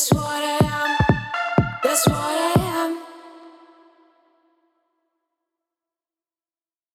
That's what I am. That's what